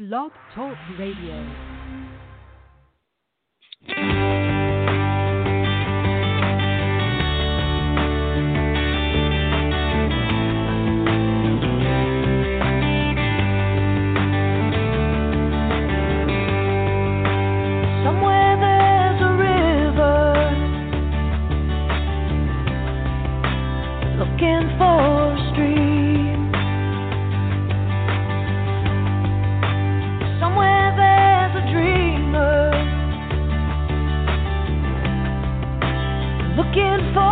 Blog Talk Radio. Somewhere there's a river looking for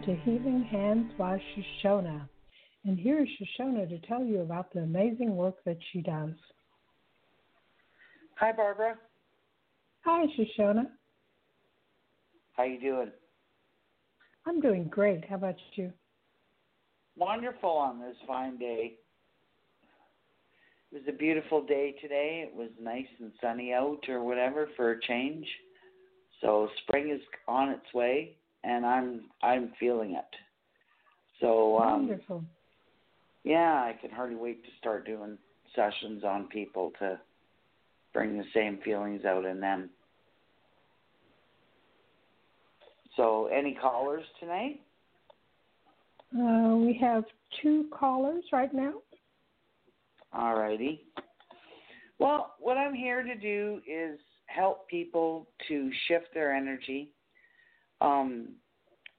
welcome to Healing Hands by Shashona. And here is Shashona to tell you about the amazing work that she does. Hi, Barbara. Hi, Shashona. How you doing? I'm doing great. How about you? Wonderful on this fine day. It was a beautiful day today. It was nice and sunny out or whatever for a change. So spring is on its way and I'm I'm feeling it. So um wonderful. Yeah, I can hardly wait to start doing sessions on people to bring the same feelings out in them. So, any callers tonight? Uh, we have two callers right now. All righty. Well, what I'm here to do is help people to shift their energy. Um,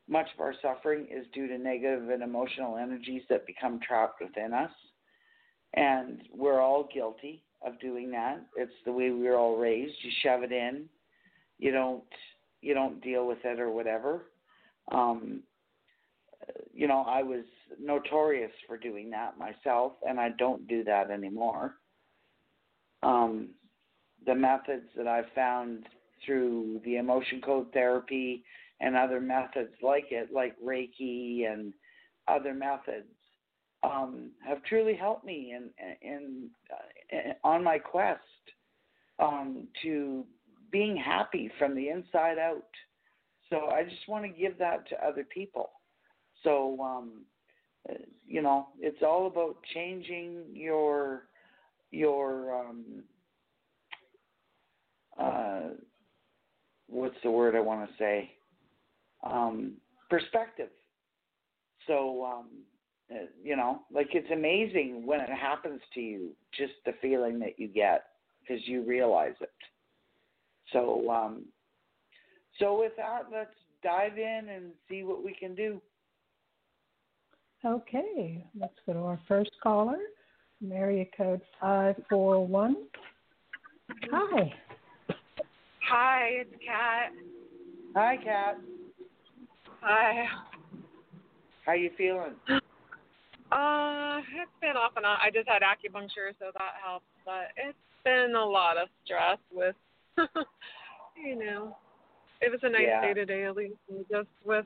much of our suffering is due to negative and emotional energies that become trapped within us. And we're all guilty of doing that. It's the way we were all raised. You shove it in. You don't you don't deal with it or whatever. Um, you know, I was notorious for doing that myself, and I don't do that anymore. Um, the methods that I've found through the emotion code therapy and other methods like it, like Reiki and other methods, um, have truly helped me in, in, in on my quest um, to being happy from the inside out. So I just want to give that to other people. So um, you know, it's all about changing your your um, uh, what's the word I want to say um, perspective. So um, uh, you know, like it's amazing when it happens to you, just the feeling that you get because you realize it. So, um, so with that, let's dive in and see what we can do. Okay, let's go to our first caller, area code 541. Hi. Hi, it's Kat. Hi, Kat. Hi. How you feeling? Uh, it's been off and on. I just had acupuncture, so that helps. But it's been a lot of stress with you know, it was a nice day today at least, just with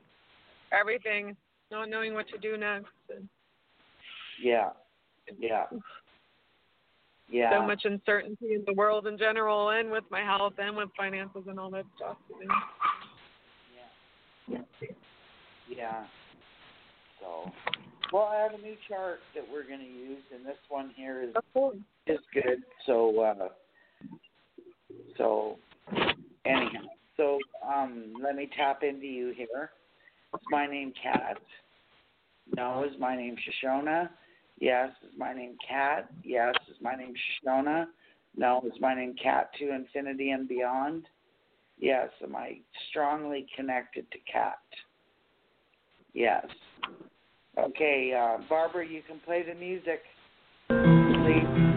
everything, not knowing what to do next. And, yeah, yeah, yeah. So much uncertainty in the world in general, and with my health, and with finances, and all that stuff. You know? Yeah. Yeah. So, well, I have a new chart that we're going to use, and this one here is is good. So, uh, so, anyhow, so um, let me tap into you here. Is my name Kat? No. Is my name Shashona? Yes. Is my name Kat? Yes. Is my name Shashona? No. Is my name Kat to infinity and beyond? Yes. Am I strongly connected to Kat? Yes. Okay, uh, Barbara, you can play the music, please.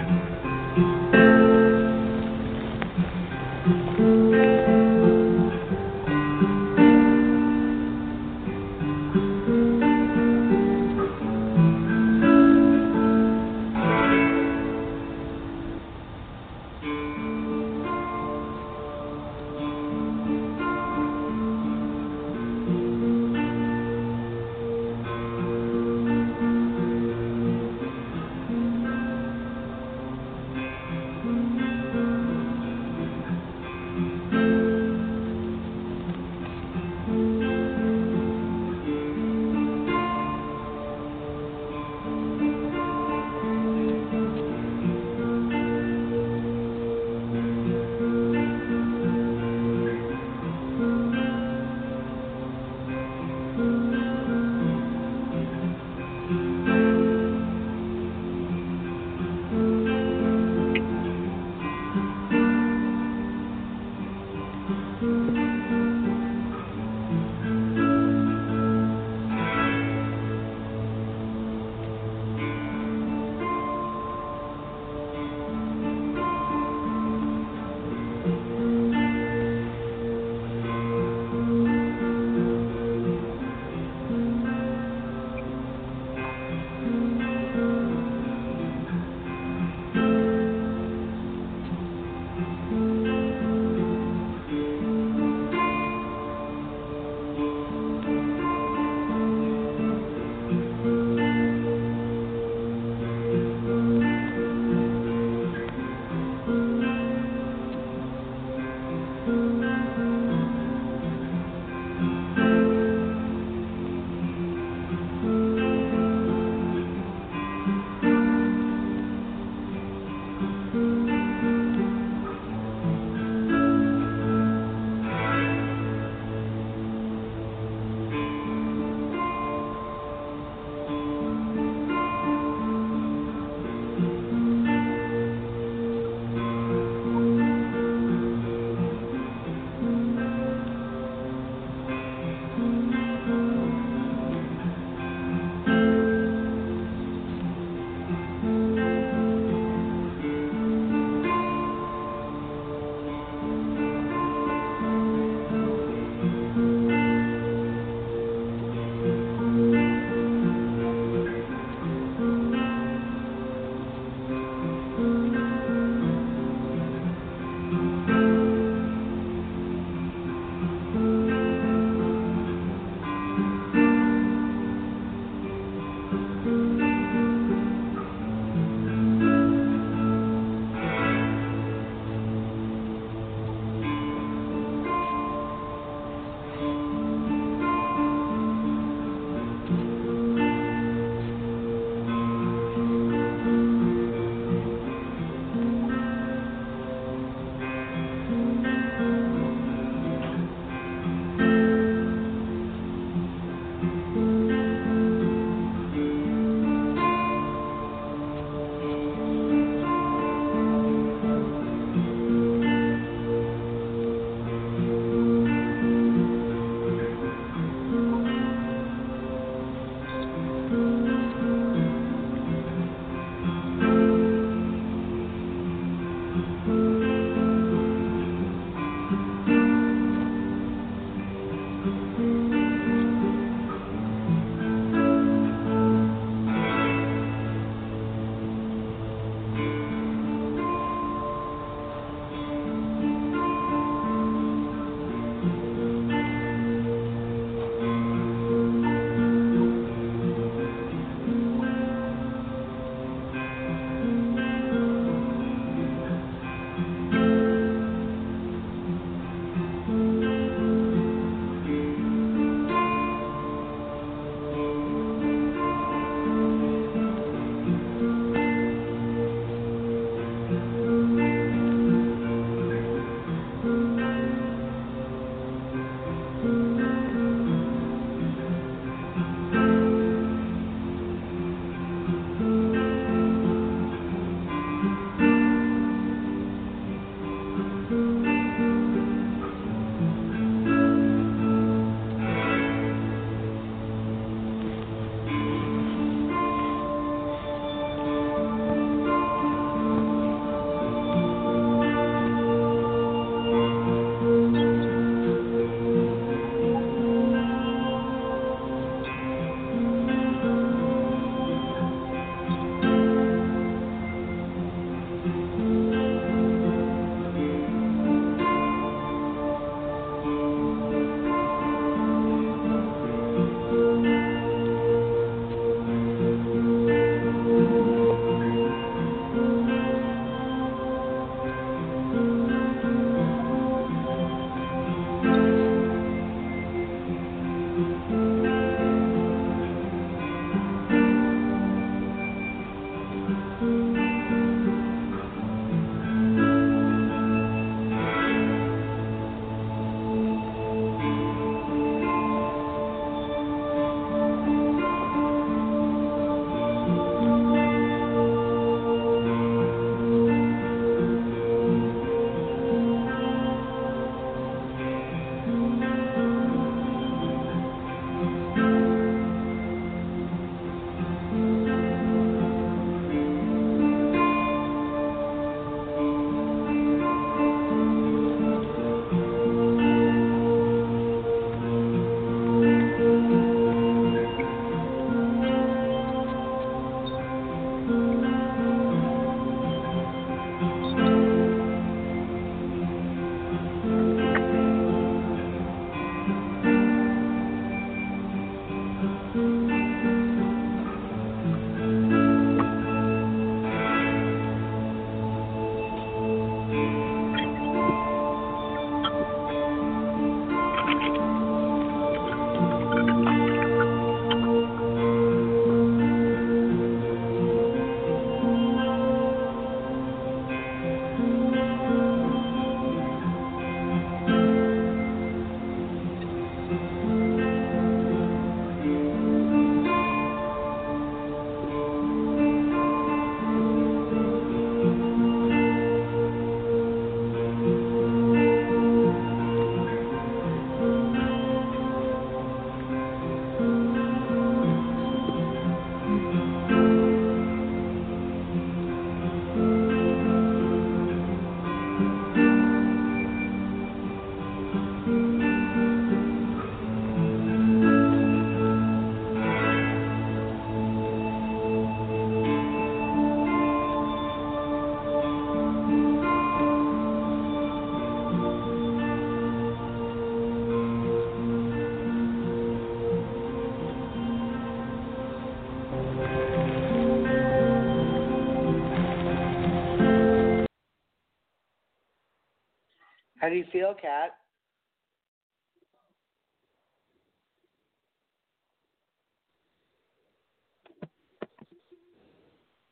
How do you feel, Kat?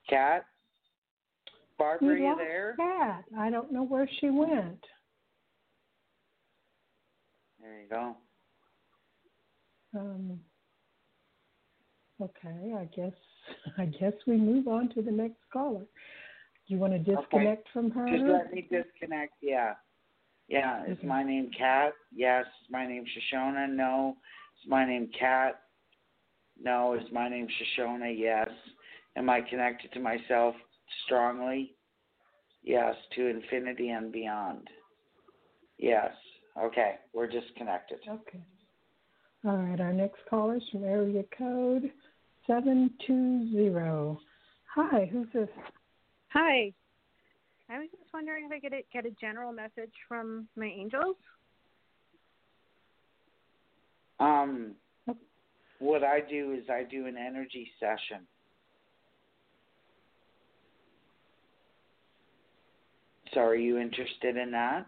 Kat? Barbara, are you there? Kat. I don't know where she went. There you go. Um, okay, I guess I guess we move on to the next caller. You want to disconnect okay. from her? Just let me disconnect. Yeah, yeah. Is Okay. my name Kat? Yes. Is my name Shashona? No. Is my name Kat? No. Is my name Shashona? Yes. Am I connected to myself strongly? Yes. To infinity and beyond. Yes. Okay. We're disconnected. Okay. All right, our next caller is from area code 720. Hi, who's this? Hi. I was just wondering if I could get a general message from my angels. Um, what I do is I do an energy session. So are you interested in that?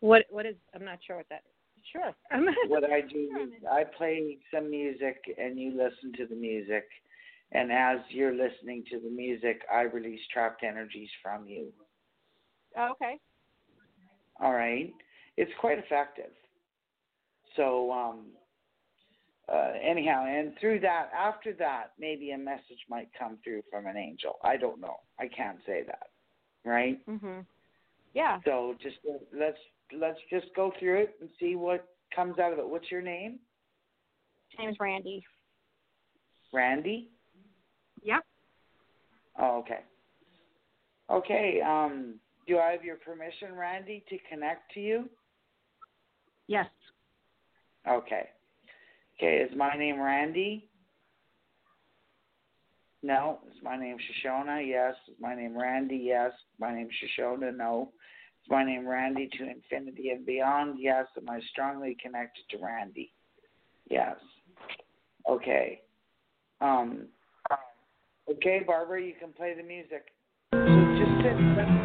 What what is I'm not sure what that is. Sure. What I do is I play some music and you listen to the music and as you're listening to the music I release trapped energies from you. Okay. All right. It's quite effective. So um uh, anyhow, and through that, after that, maybe a message might come through from an angel. I don't know. I can't say that, right? Mhm. Yeah. So just uh, let's let's just go through it and see what comes out of it. What's your name? My name's Randy. Randy. Oh, okay. Okay. Um, do I have your permission, Randy, to connect to you? Yes. Okay. Okay. Is my name Randy? No. Is my name Shashona? Yes. Is my name Randy? Yes. My name Shashona? No. Is my name Randy to infinity and beyond? Yes. Am I strongly connected to Randy? Yes. Okay. Um. Okay, Barbara, you can play the music. Just sit.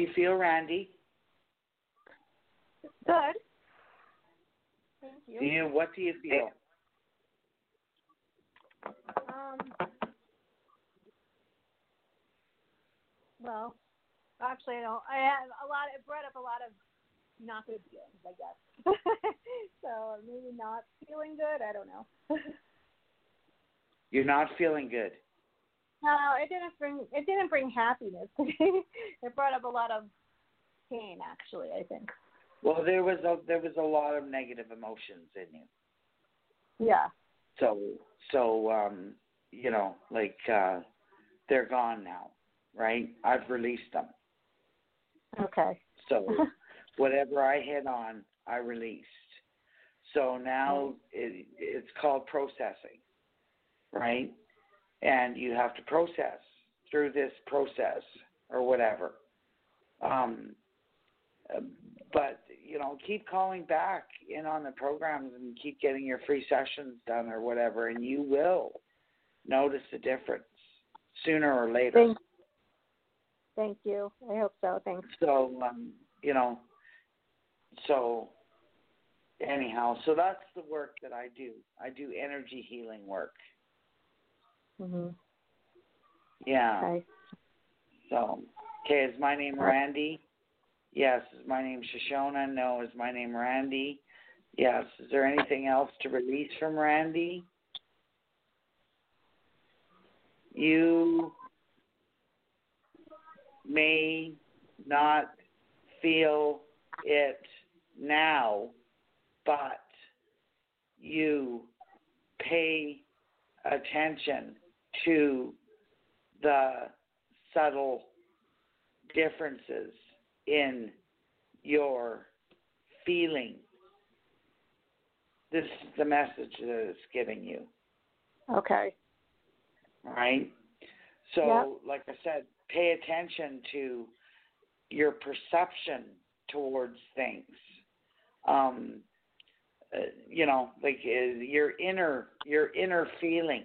You feel, Randy? Good. Thank you. Do you what do you feel? Um. Well, actually, I don't. I have a lot. It brought up a lot of not good feelings, I guess. so maybe not feeling good. I don't know. You're not feeling good. No, it didn't bring. It didn't bring happiness. it brought up a lot of pain, actually. I think. Well, there was a there was a lot of negative emotions in you. Yeah. So so um you know like uh they're gone now, right? I've released them. Okay. So whatever I hit on, I released. So now it, it's called processing, right? And you have to process through this process or whatever. Um, but you know, keep calling back in on the programs and keep getting your free sessions done or whatever, and you will notice the difference sooner or later. Thank, thank you. I hope so. Thanks. So, um, you know, so anyhow, so that's the work that I do. I do energy healing work. Mhm. Yeah. Okay. So, okay, is my name Randy? Yes. Is my name Shashona? No. Is my name Randy? Yes. Is there anything else to release from Randy? You may not feel it now, but you pay attention to the subtle differences in your feeling. This is the message that it's giving you. Okay. Right? So, Yep. like I said, pay attention to your perception towards things. Um, uh, you know, like uh, your inner your inner feeling,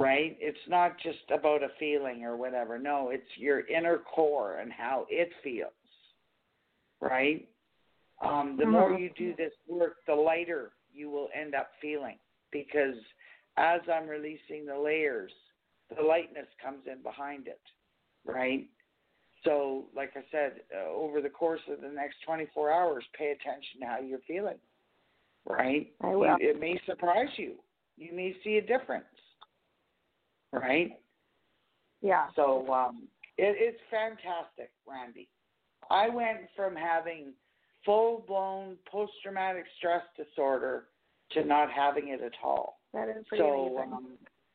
right? It's not just about a feeling or whatever. No, it's your inner core and how it feels, right? Um, the more Mhm. you do this work, the lighter you will end up feeling because as I'm releasing the layers, the lightness comes in behind it, right? So, like I said, uh, over the course of the next 24 hours, pay attention to how you're feeling, right? I will. You, it may surprise you. You may see a difference, right? Yeah. So, um, it, it's fantastic, Randy. I went from having full blown post traumatic stress disorder to not having it at all. That is pretty So, amazing. um,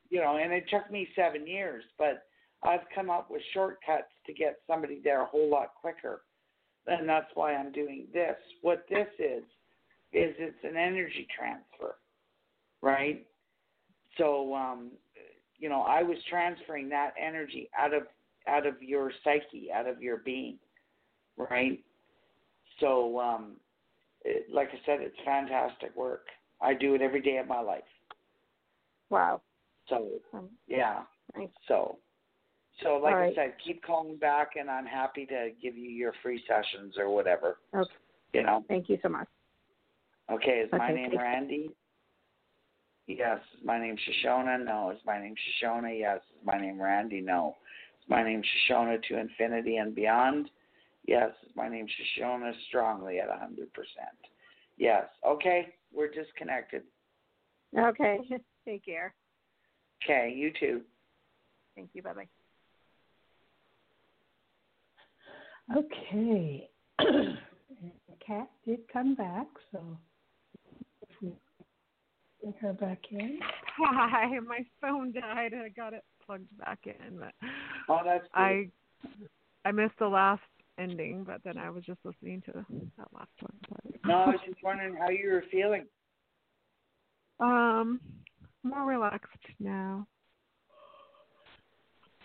you know, and it took me seven years, but I've come up with shortcuts to get somebody there a whole lot quicker. And that's why I'm doing this. What this is, is it's an energy transfer, right? So, um, you know, I was transferring that energy out of out of your psyche, out of your being, right? So, um, it, like I said, it's fantastic work. I do it every day of my life. wow. So, Um, yeah. Nice. So, so like right. I said, keep calling back, and I'm happy to give you your free sessions or whatever. Okay. You know. Thank you so much. Okay. Is my name Randy? Yes. Is my name Shashona? No. Is my name Shashona? Yes. Is my name Randy? No. Is my name Shashona to infinity and beyond? Yes. Is my name Shashona strongly at a hundred percent? Yes. Okay. We're disconnected. Okay. Take care. Okay. You too. Thank you. Bye bye. Okay. Cat did come back, so if we bring her back in. Hi, my phone died. I got it plugged back in, but Oh, that's good. I I missed the last ending, but then I was just listening to that last one. But, No, I was just wondering how you were feeling. um, more relaxed now.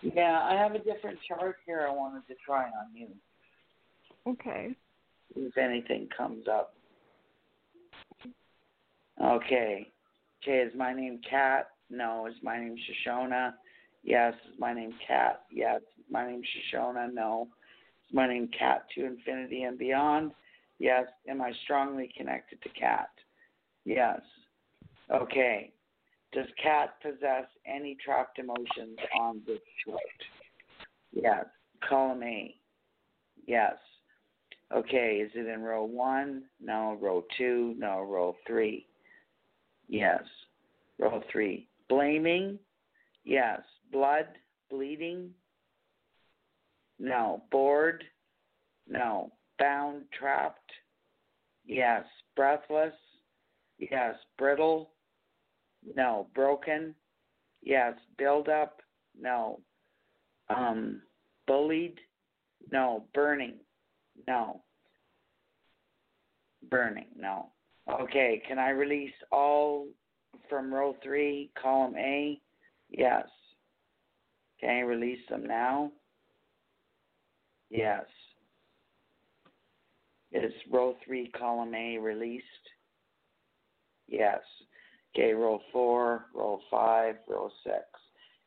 Yeah, I have a different chart here I wanted to try on you. Okay. If anything comes up. Okay. Okay, is my name Kat? No. Is my name Shashona? Yes. Is my name Kat? Yes. My name Shashona? No. Is my name cat to infinity and beyond? Yes. Am I strongly connected to cat? Yes. Okay. Does cat possess any trapped emotions on this chart? Yes. Column A. Yes. Okay, is it in row one? No. Row two? No. Row three? Yes. Row three. Blaming? Yes. Blood? Bleeding? No. Bored? No. Bound? Trapped? Yes. Breathless? Yes. Brittle? No. Broken? Yes. Build up? No. Um, bullied? No. Burning? No. Burning? No. Okay. Can I release all from row three, column A? Yes. Can I release them now? Yes. Is row three, column A released? Yes. Okay, row four, row five, row six.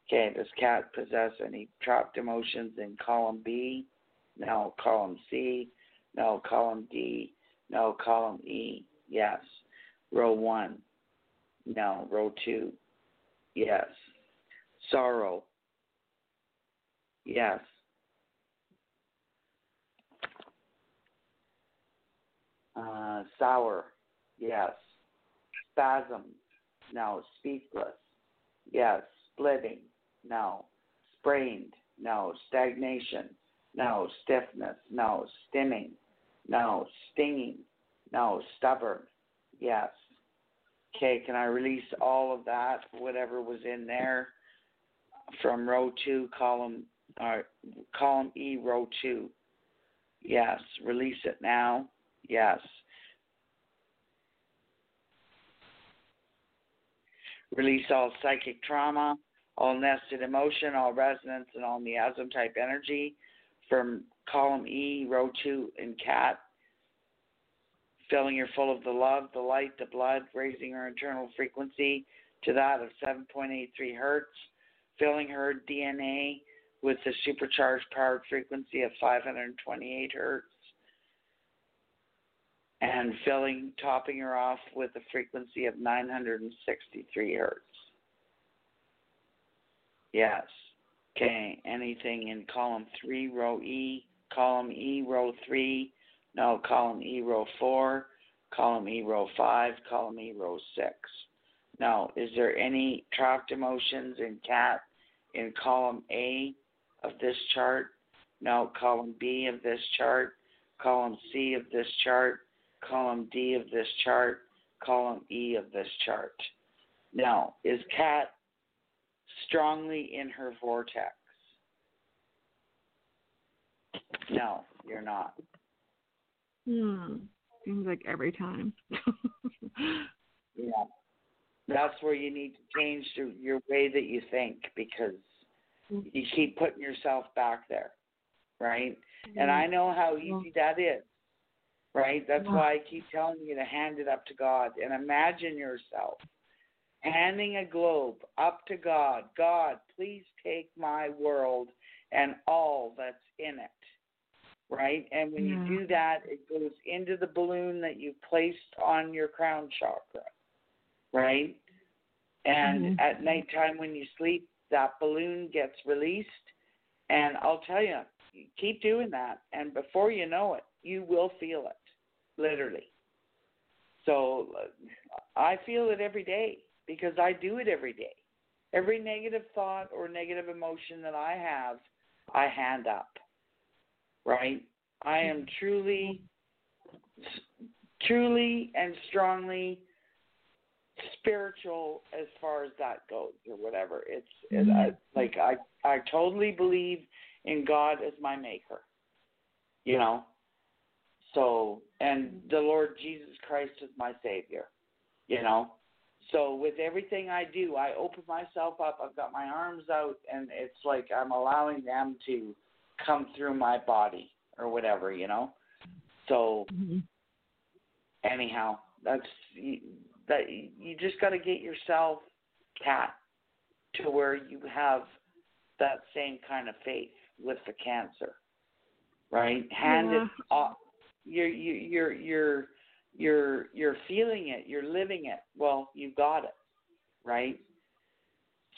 Okay, does cat possess any trapped emotions in column B? No. Column C? No. Column D? No. Column E? Yes. Row one? No. Row two? Yes. Sorrow? Yes. Uh, sour? Yes. Spasm? No. Speechless? Yes. Splitting? No. Sprained? No. Stagnation? No. Stiffness? No. Stimming? No. Stinging? No. Stubborn? Yes. Okay, can I release all of that, whatever was in there, from row two, column, uh, column E, row two? Yes. Release it now? Yes. Release all psychic trauma, all nested emotion, all resonance, and all miasm type energy from column E, row two and cat. Filling her full of the love, the light, the blood, raising her internal frequency to that of 7.83 hertz. Filling her DNA with the supercharged powered frequency of 528 hertz. And filling, topping her off with a frequency of 963 hertz. Yes. Okay. Anything in column three, row E, column E, row three, no, column E, row four, column E, row five, column E, row six. No. Is there any trapped emotions in cat in column A of this chart? No. Column B of this chart, column C of this chart, column D of this chart, column E of this chart. Now, is cat strongly in her vortex? No, you're not. Hmm. Seems like every time. yeah. That's where you need to change your way that you think because you keep putting yourself back there, right? Mm-hmm. And I know how easy that is, right? That's why I keep telling you to hand it up to God and imagine yourself handing a globe up to God. God, please take my world and all that's in it. Right? And when yeah. you do that, it goes into the balloon that you placed on your crown chakra. Right? And mm-hmm. at nighttime when you sleep, that balloon gets released. And I'll tell you, keep doing that. And before you know it, you will feel it, literally. So I feel it every day because I do it every day. Every negative thought or negative emotion that I have, I hand up. Right? I am mm-hmm. truly, truly and strongly spiritual as far as that goes, or whatever. It's it, I, mm-hmm. like I I totally believe in God as my maker. You know. So and the Lord Jesus Christ is my savior. You know. So with everything I do, I open myself up. I've got my arms out, and it's like I'm allowing them to come through my body or whatever, you know. So mm-hmm. anyhow, that's that. You just got to get yourself, Cat, to where you have that same kind of faith with the cancer, right? Hand Yeah. it off. You're you you're you're you're you're feeling it. You're living it. Well, you got it, right?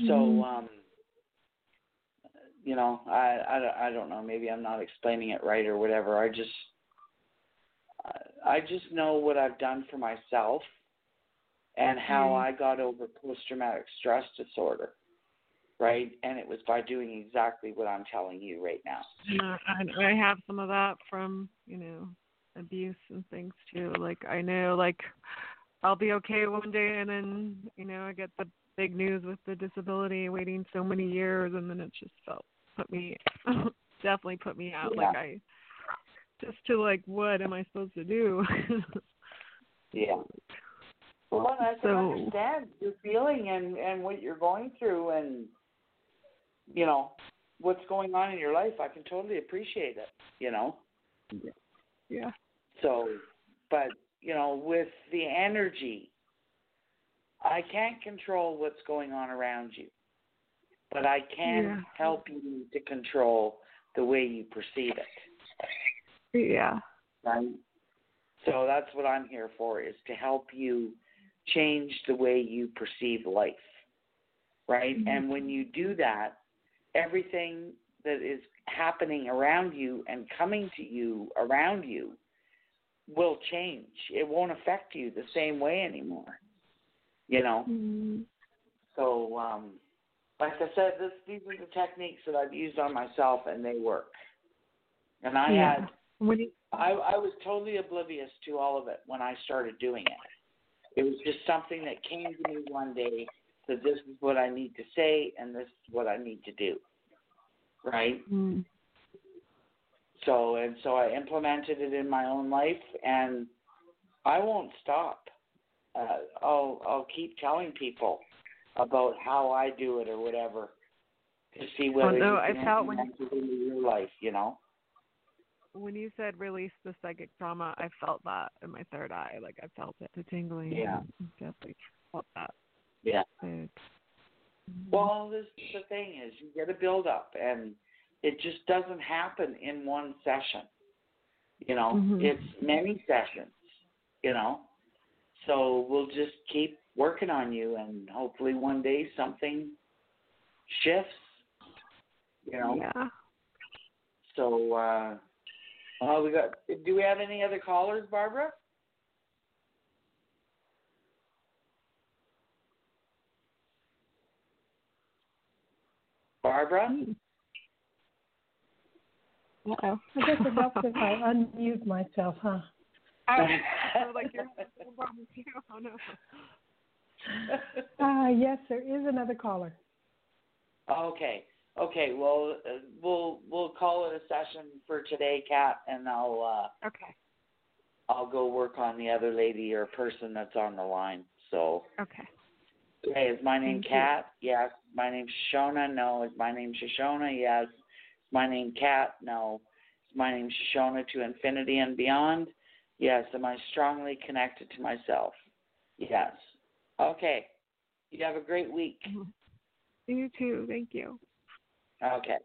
So Mhm. um, you know, I I don't- I don't know. Maybe I'm not explaining it right or whatever. I just I just know what I've done for myself and how Mhm. I got over post traumatic stress disorder, right? And it was by doing exactly what I'm telling you right now. Yeah, I, I have some of that from you know abuse and things too. Like I know, like I'll be okay one day, and then you know I get the big news with the disability, waiting so many years, and then it just felt put me definitely put me out. Like I just to like what am I supposed to do? Yeah. Well, I can So- understand your feeling and and what you're going through, and you know what's going on in your life. I can totally appreciate it. You know. Yeah. yeah. So, but you know, with the energy, I can't control what's going on around you, but I can Yeah. help you to control the way you perceive it. Yeah. Right. So that's what I'm here for is to help you change the way you perceive life. Right? Mhm. And when you do that, everything that is happening around you and coming to you around you will change. It won't affect you the same way anymore. You know? Mm, So, um, like I said, this these are the techniques that I've used on myself, and they work. And I yeah. had, When you, I, I was totally oblivious to all of it when I started doing it. It was just something that came to me one day that this is what I need to say, and this is what I need to do. Right. mm, So, and so I implemented it in my own life, and I won't stop. Uh, I'll I'll keep telling people about how I do it or whatever to see whether no, you I felt when- it into your life. You know. when you said release the psychic trauma, I felt that in my third eye. Like I felt it, the tingling. Yeah. Definitely felt that. Yeah. It, Well, this the thing is, you get a build up, and it just doesn't happen in one session. You know, Mhm. it's many sessions. You know, so we'll just keep working on you, and hopefully one day something shifts. You know, Yeah. so uh, uh, we got. Do we have any other callers, Barbara? Barbara? Uh-oh. I guess it helps if I unmute myself, huh? Oh, so like you're having a problem too. Oh no. Uh, yes, there is another caller. Okay. Okay. Well, uh, we'll we'll call it a session for today, Kat, and I'll uh, Okay. I'll go work on the other lady or person that's on the line. So, Okay. okay, is my name Thank you. Yes. My name's Shashona. No. Is my name Shashona? Yes. Is my name Kat? No. Is my name Shashona to infinity and beyond? Yes. Am I strongly connected to myself? Yes. Okay. You have a great week. You too. Thank you. Okay.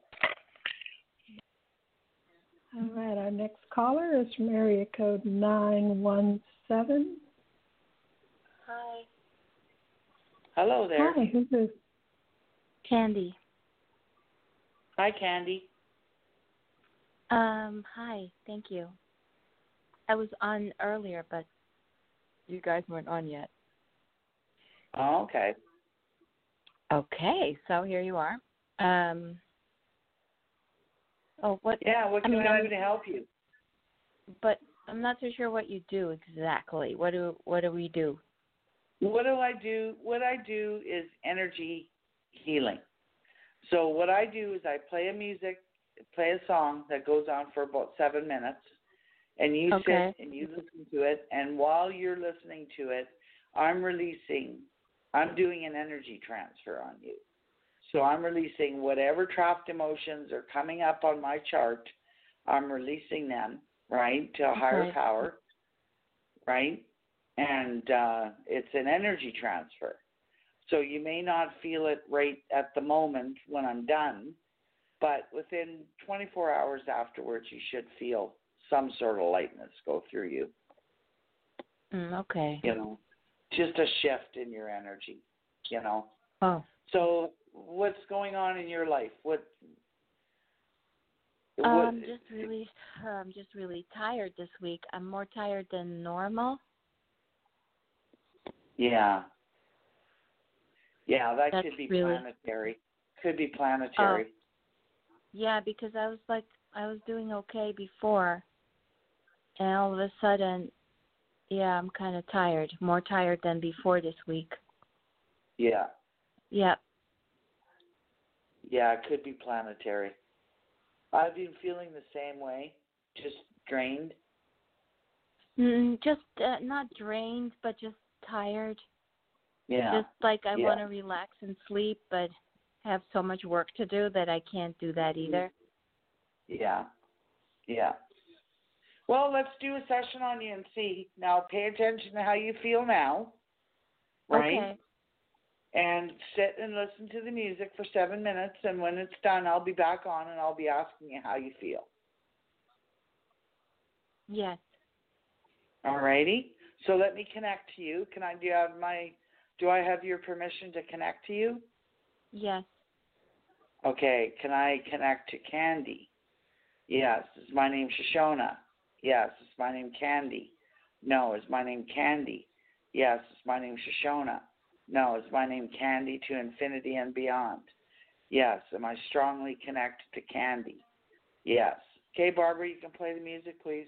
All right, our next caller is from area code 917. Hi, Hello there. Hi, who's this? Candy. Hi, Candy. Um, hi, thank you. I was on earlier, but you guys weren't on yet. Oh, okay. Okay, so here you are. Um, oh, what? Yeah, what I can mean, I do to help you? But I'm not so sure what you do exactly. What do What do we do? What do I do? What I do is energy healing. So what I do is I play a music, play a song that goes on for about seven minutes, and you Okay. sit and you listen to it. And while you're listening to it, I'm releasing. I'm doing an energy transfer on you. So I'm releasing whatever trapped emotions are coming up on my chart. I'm releasing them right to a higher Okay. power, right? And uh, it's an energy transfer. So you may not feel it right at the moment when I'm done, But within 24 hours afterwards, you should feel some sort of lightness go through you. Mm, okay. You know, just a shift in your energy. You know. Oh. So, what's going on in your life? What? what I'm just really, I'm just really tired this week. I'm more tired than normal. Yeah. Yeah, that That's could be really... planetary. Could be planetary. Oh. Yeah, because I was like I was doing okay before and all of a sudden yeah, I'm kind of tired, more tired than before this week. Yeah. Yeah. Yeah, it could be planetary. I've been feeling the same way, just drained. Mm, just uh, not drained, but just tired. Yeah. Just like I yeah. want to relax and sleep, but have so much work to do that I can't do that either. Yeah. Yeah. Well, let's do a session on you and see. Now, pay attention to how you feel now. Right? Okay. And sit and listen to the music for seven minutes, and when it's done, I'll be back on and I'll be asking you how you feel. Yes. All righty. So let me connect to you. Can I do you have my do I have your permission to connect to you? Yes. Okay. Can I connect to Candy? Yes. Is my name Shashona? Yes. Is my name Candy? No. Is my name Candy? Yes. Is my name Shashona? No. Is my name Candy to infinity and beyond? Yes. Am I strongly connected to Candy? Yes. Okay, Barbara, you can play the music, please.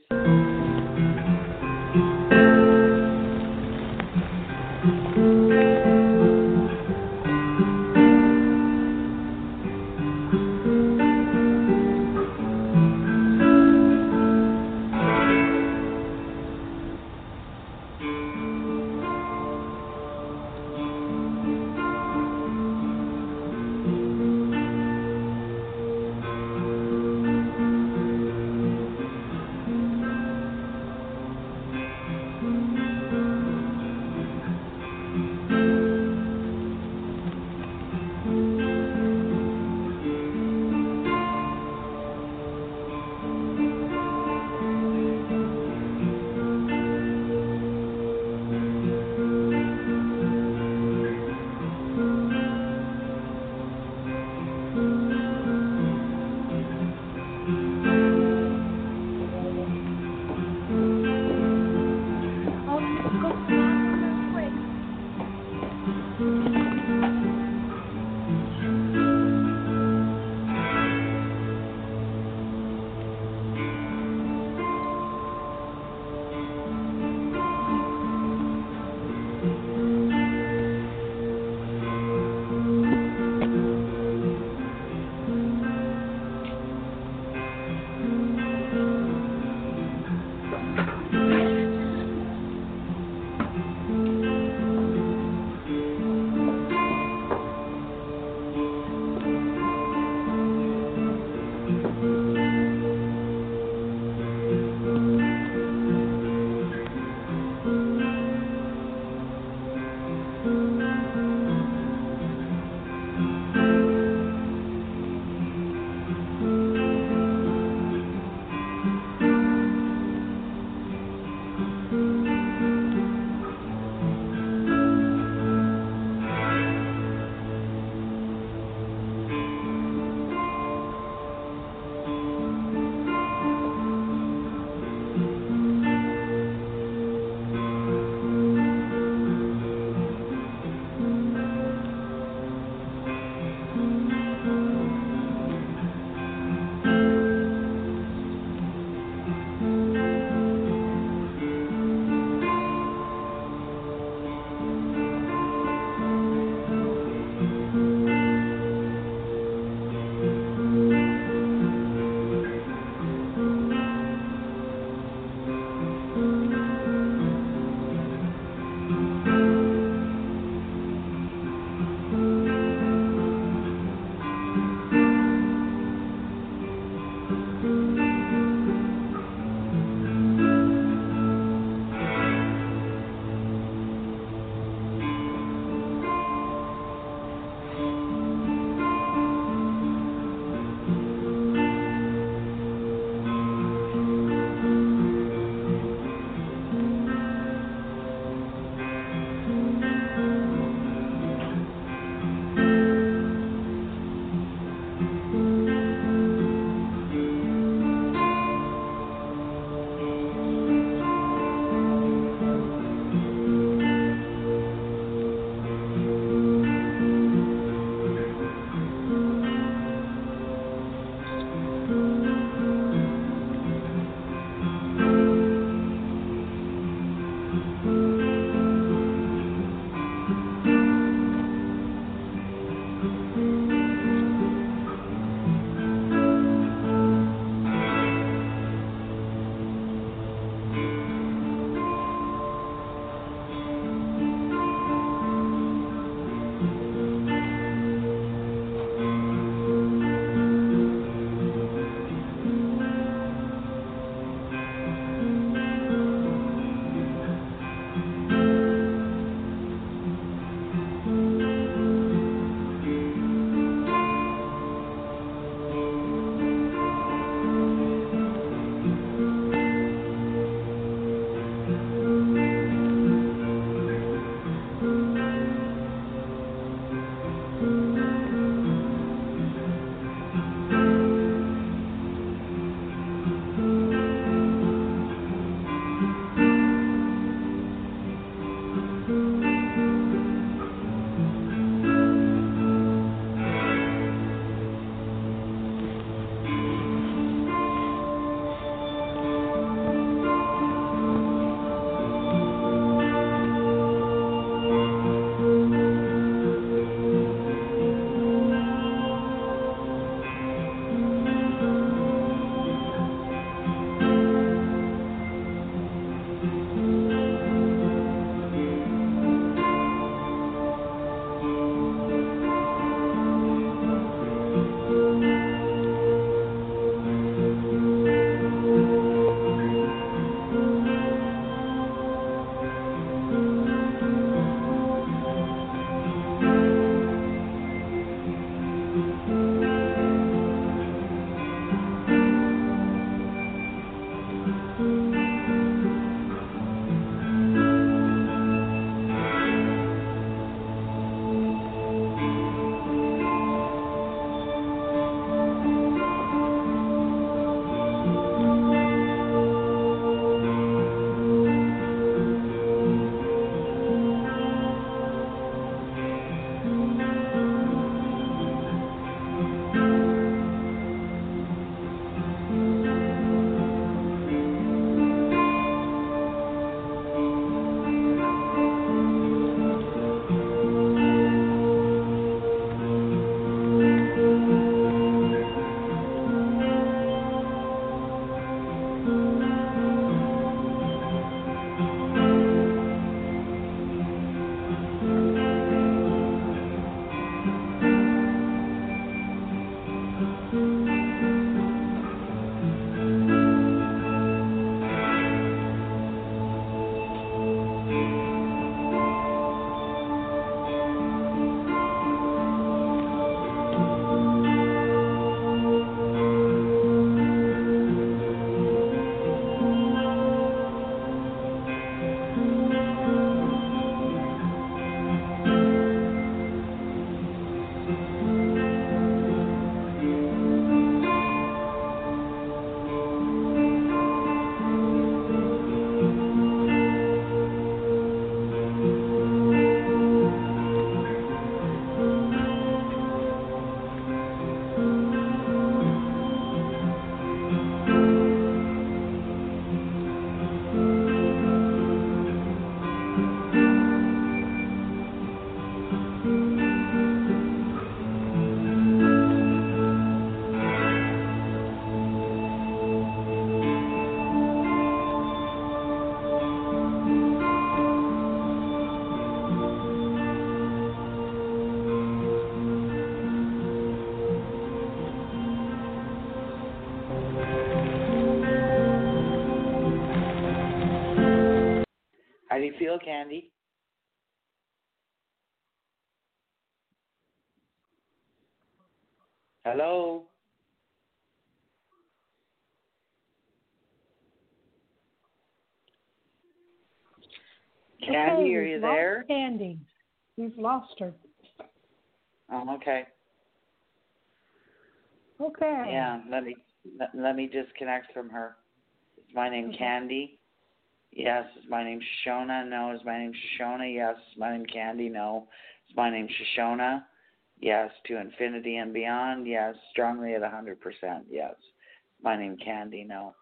Feel, Candy? Hello? Candy, okay, are you there? Candy. We've lost her. Oh, okay. Okay. Yeah, let me let, let me disconnect from her. Is my name Okay. Candy? Yes. Is my name Shashona? No. Is my name Shashona? Yes. Is my name Candy? No. Is my name Shashona? Yes. To infinity and beyond? Yes. Strongly at a hundred percent? Yes. Is my name Candy? No.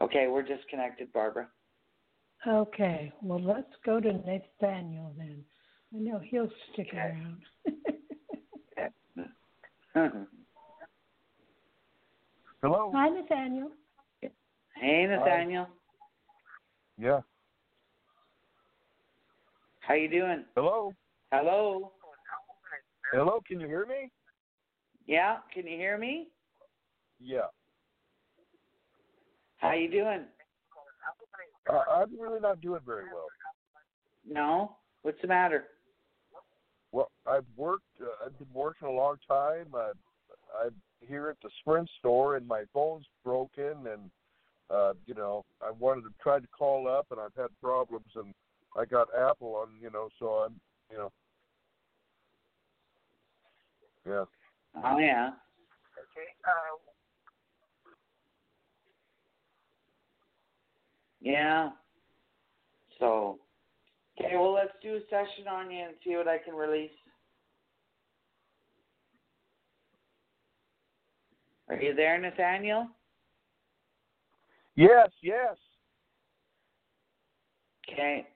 Okay, we're disconnected, Barbara. Okay. Well, let's go to Nathaniel then. I know he'll stick Okay. around. Hello. Hi, Nathaniel. hey, Nathaniel. Yeah. How you doing? Hello. Hello. Hello. Can you hear me? Yeah. Can you hear me? Yeah. How you doing? Uh, I'm really not doing very well. No. What's the matter? Well, I've worked. Uh, I've been working a long time. I, I'm here at the Sprint store, and my phone's broken. And uh, you know, I wanted to try to call up, and I've had problems. And I got Apple on, you know, so I'm, you know, yeah. Oh yeah. Okay. Uh, Yeah. So, okay, well, let's do a session on you and see what I can release. Are you there, Nathaniel? Yes. Yes. Okay.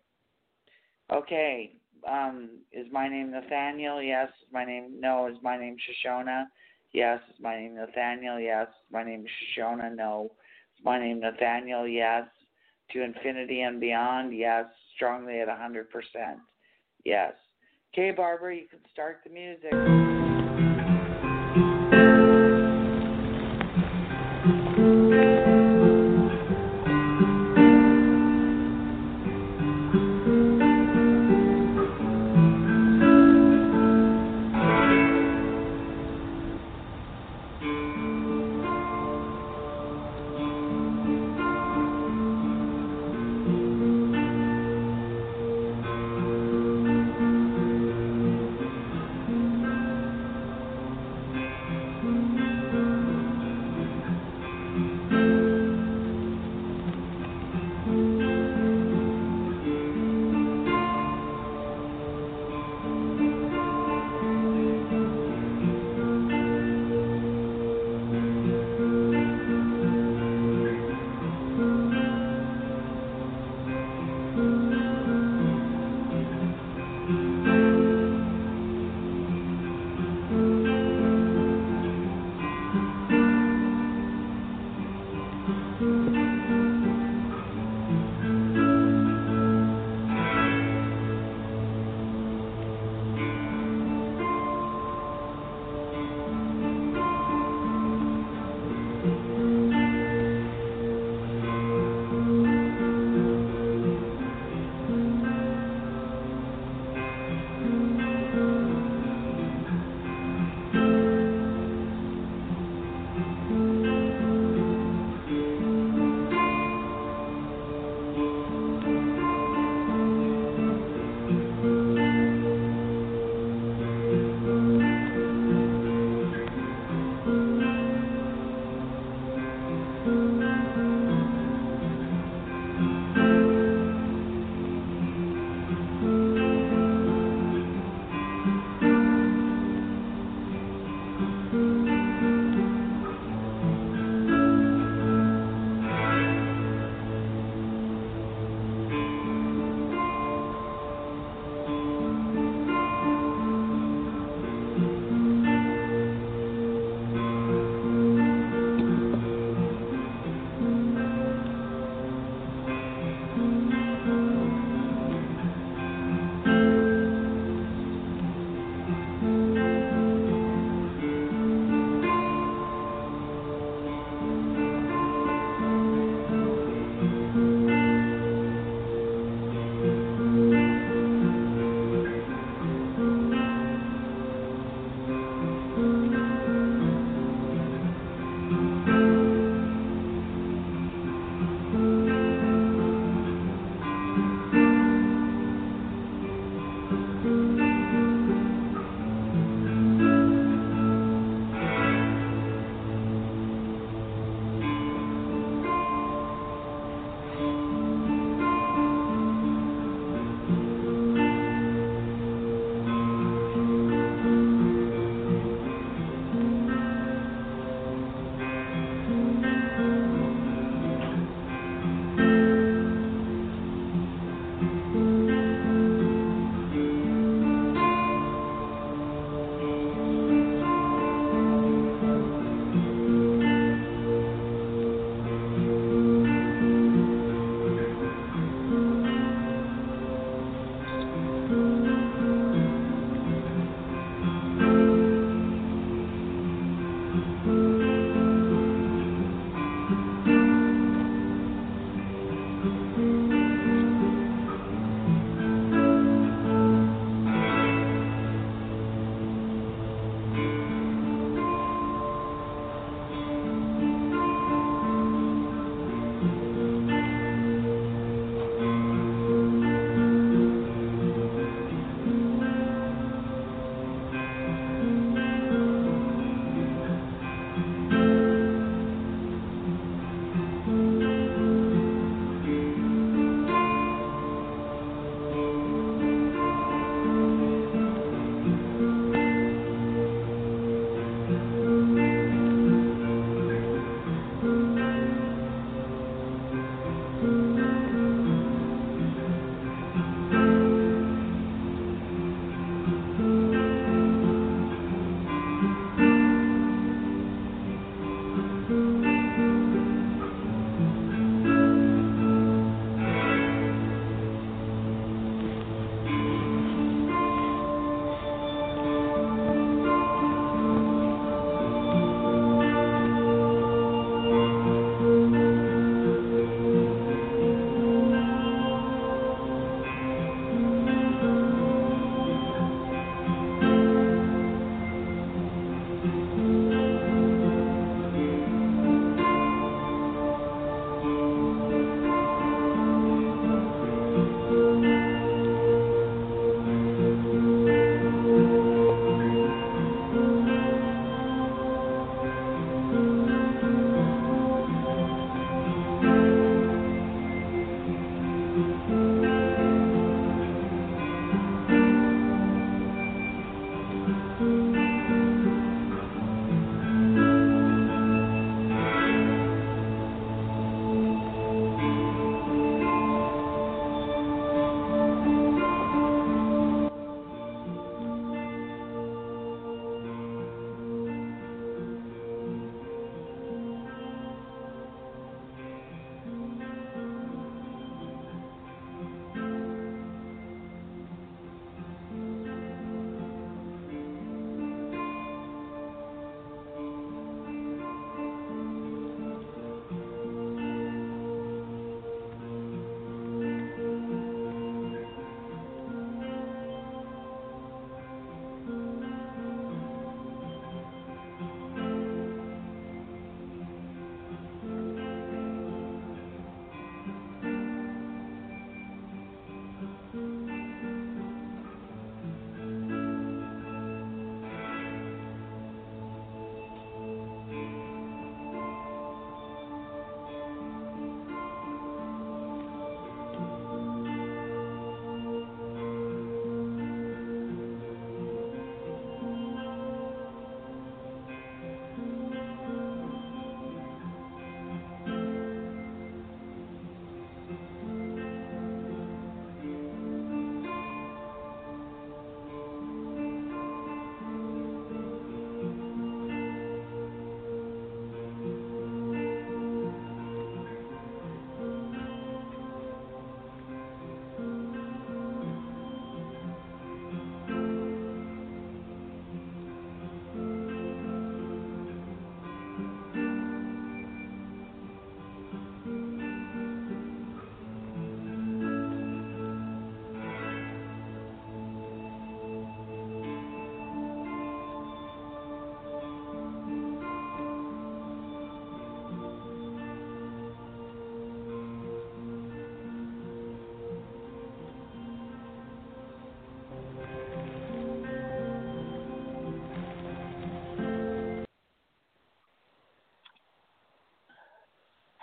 Okay. Um, is my name Nathaniel? Yes. Is my name no? Is my name Shashona? Yes. Is my name Nathaniel? Yes. Is my name Shashona? No. Is my name Nathaniel? Yes. To infinity and beyond? Yes. Strongly at a hundred percent. Yes. Okay, Barbara, you can start the music.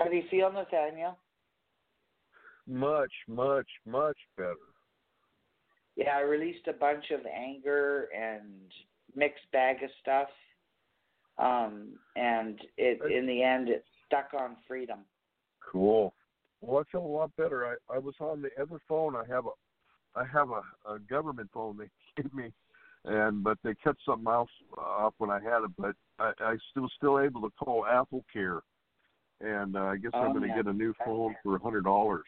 How do you feel, Nathaniel? Much, much, much better. Yeah, I released a bunch of anger and mixed bag of stuff. Um, and it in the end it stuck on freedom. Cool. Well, I feel a lot better. I I was on the other phone. I have a I have a, a government phone they gave me, and but they cut something else off when I had it. But I, I still still able to call AppleCare, and uh, I guess Oh, I'm going to yeah. get a new phone for a hundred dollars.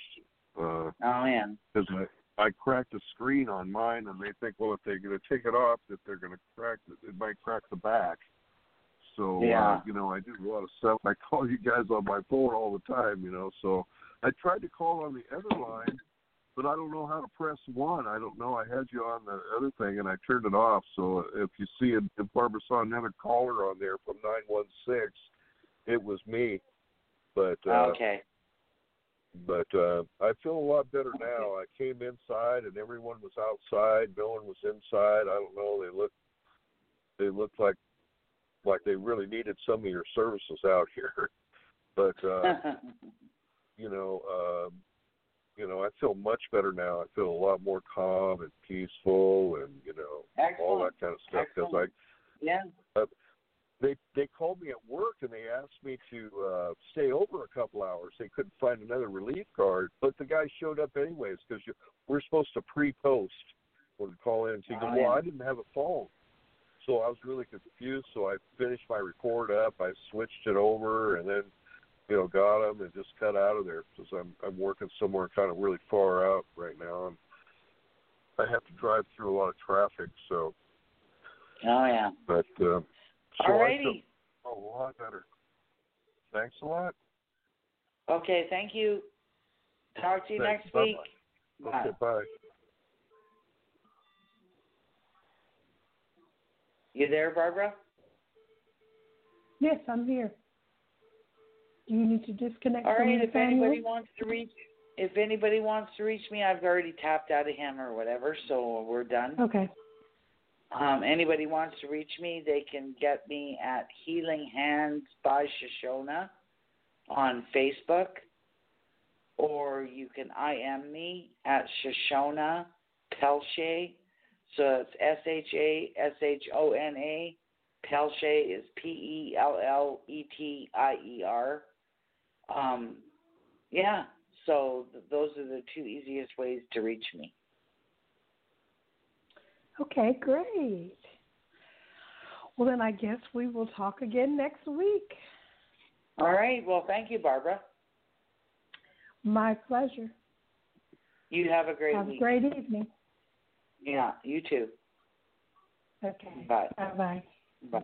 Uh, Oh man. because I I cracked the screen on mine, and they think, well, if they're going to take it off, that they're going to crack it. It might crack the back. So Yeah. uh, you know, I do a lot of stuff. I call you guys on my phone all the time, you know. So I tried to call on the other line, but I don't know how to press one. I don't know. I had you on the other thing, and I turned it off. So if you see it, if Barbara saw another caller on there from nine one six, it was me. But uh, okay. but uh I feel a lot better now. I came inside and everyone was outside. No one was inside. I don't know. They looked they looked like like they really needed some of your services out here. But uh you know, um you know, I feel much better now. I feel a lot more calm and peaceful and you know all that kind of stuff because I yeah. uh, they they called me at work and they asked me to uh stay over a couple hours. They couldn't find another relief card, but the guy showed up anyways because we're supposed to pre-post when we call in. So he goes, Oh, "Well. I didn't have a phone." So I was really confused. So I finished my report up. I switched it over, and then you know got him and just cut out of there because I'm I'm working somewhere kind of really far out right now, and I have to drive through a lot of traffic. So, Oh yeah. but uh, so I feel Alrighty. a lot better. Thanks a lot. Okay, thank you. Talk to you Thanks. next Bye-bye. week. Bye. Okay, bye. You there, Barbara? Yes, I'm here. Do you need to disconnect All from right, if Nathaniel? anybody wants to reach if anybody wants to reach me, I've already tapped out of him or whatever, so we're done. Okay. Um, anybody wants to reach me, they can get me at Healing Hands by Shashona on Facebook, or you can IM me at Shashona Pelletier. So it's S H A S H O N A. Pelletier is P E L L E T I E R. Um, yeah. So th- those are the two easiest ways to reach me. Okay, great. Well, then I guess we will talk again next week. All right. Well, thank you, Barbara. My pleasure. You have a great Have week. a great evening. Yeah, you too. Okay. Bye. Bye bye. Bye.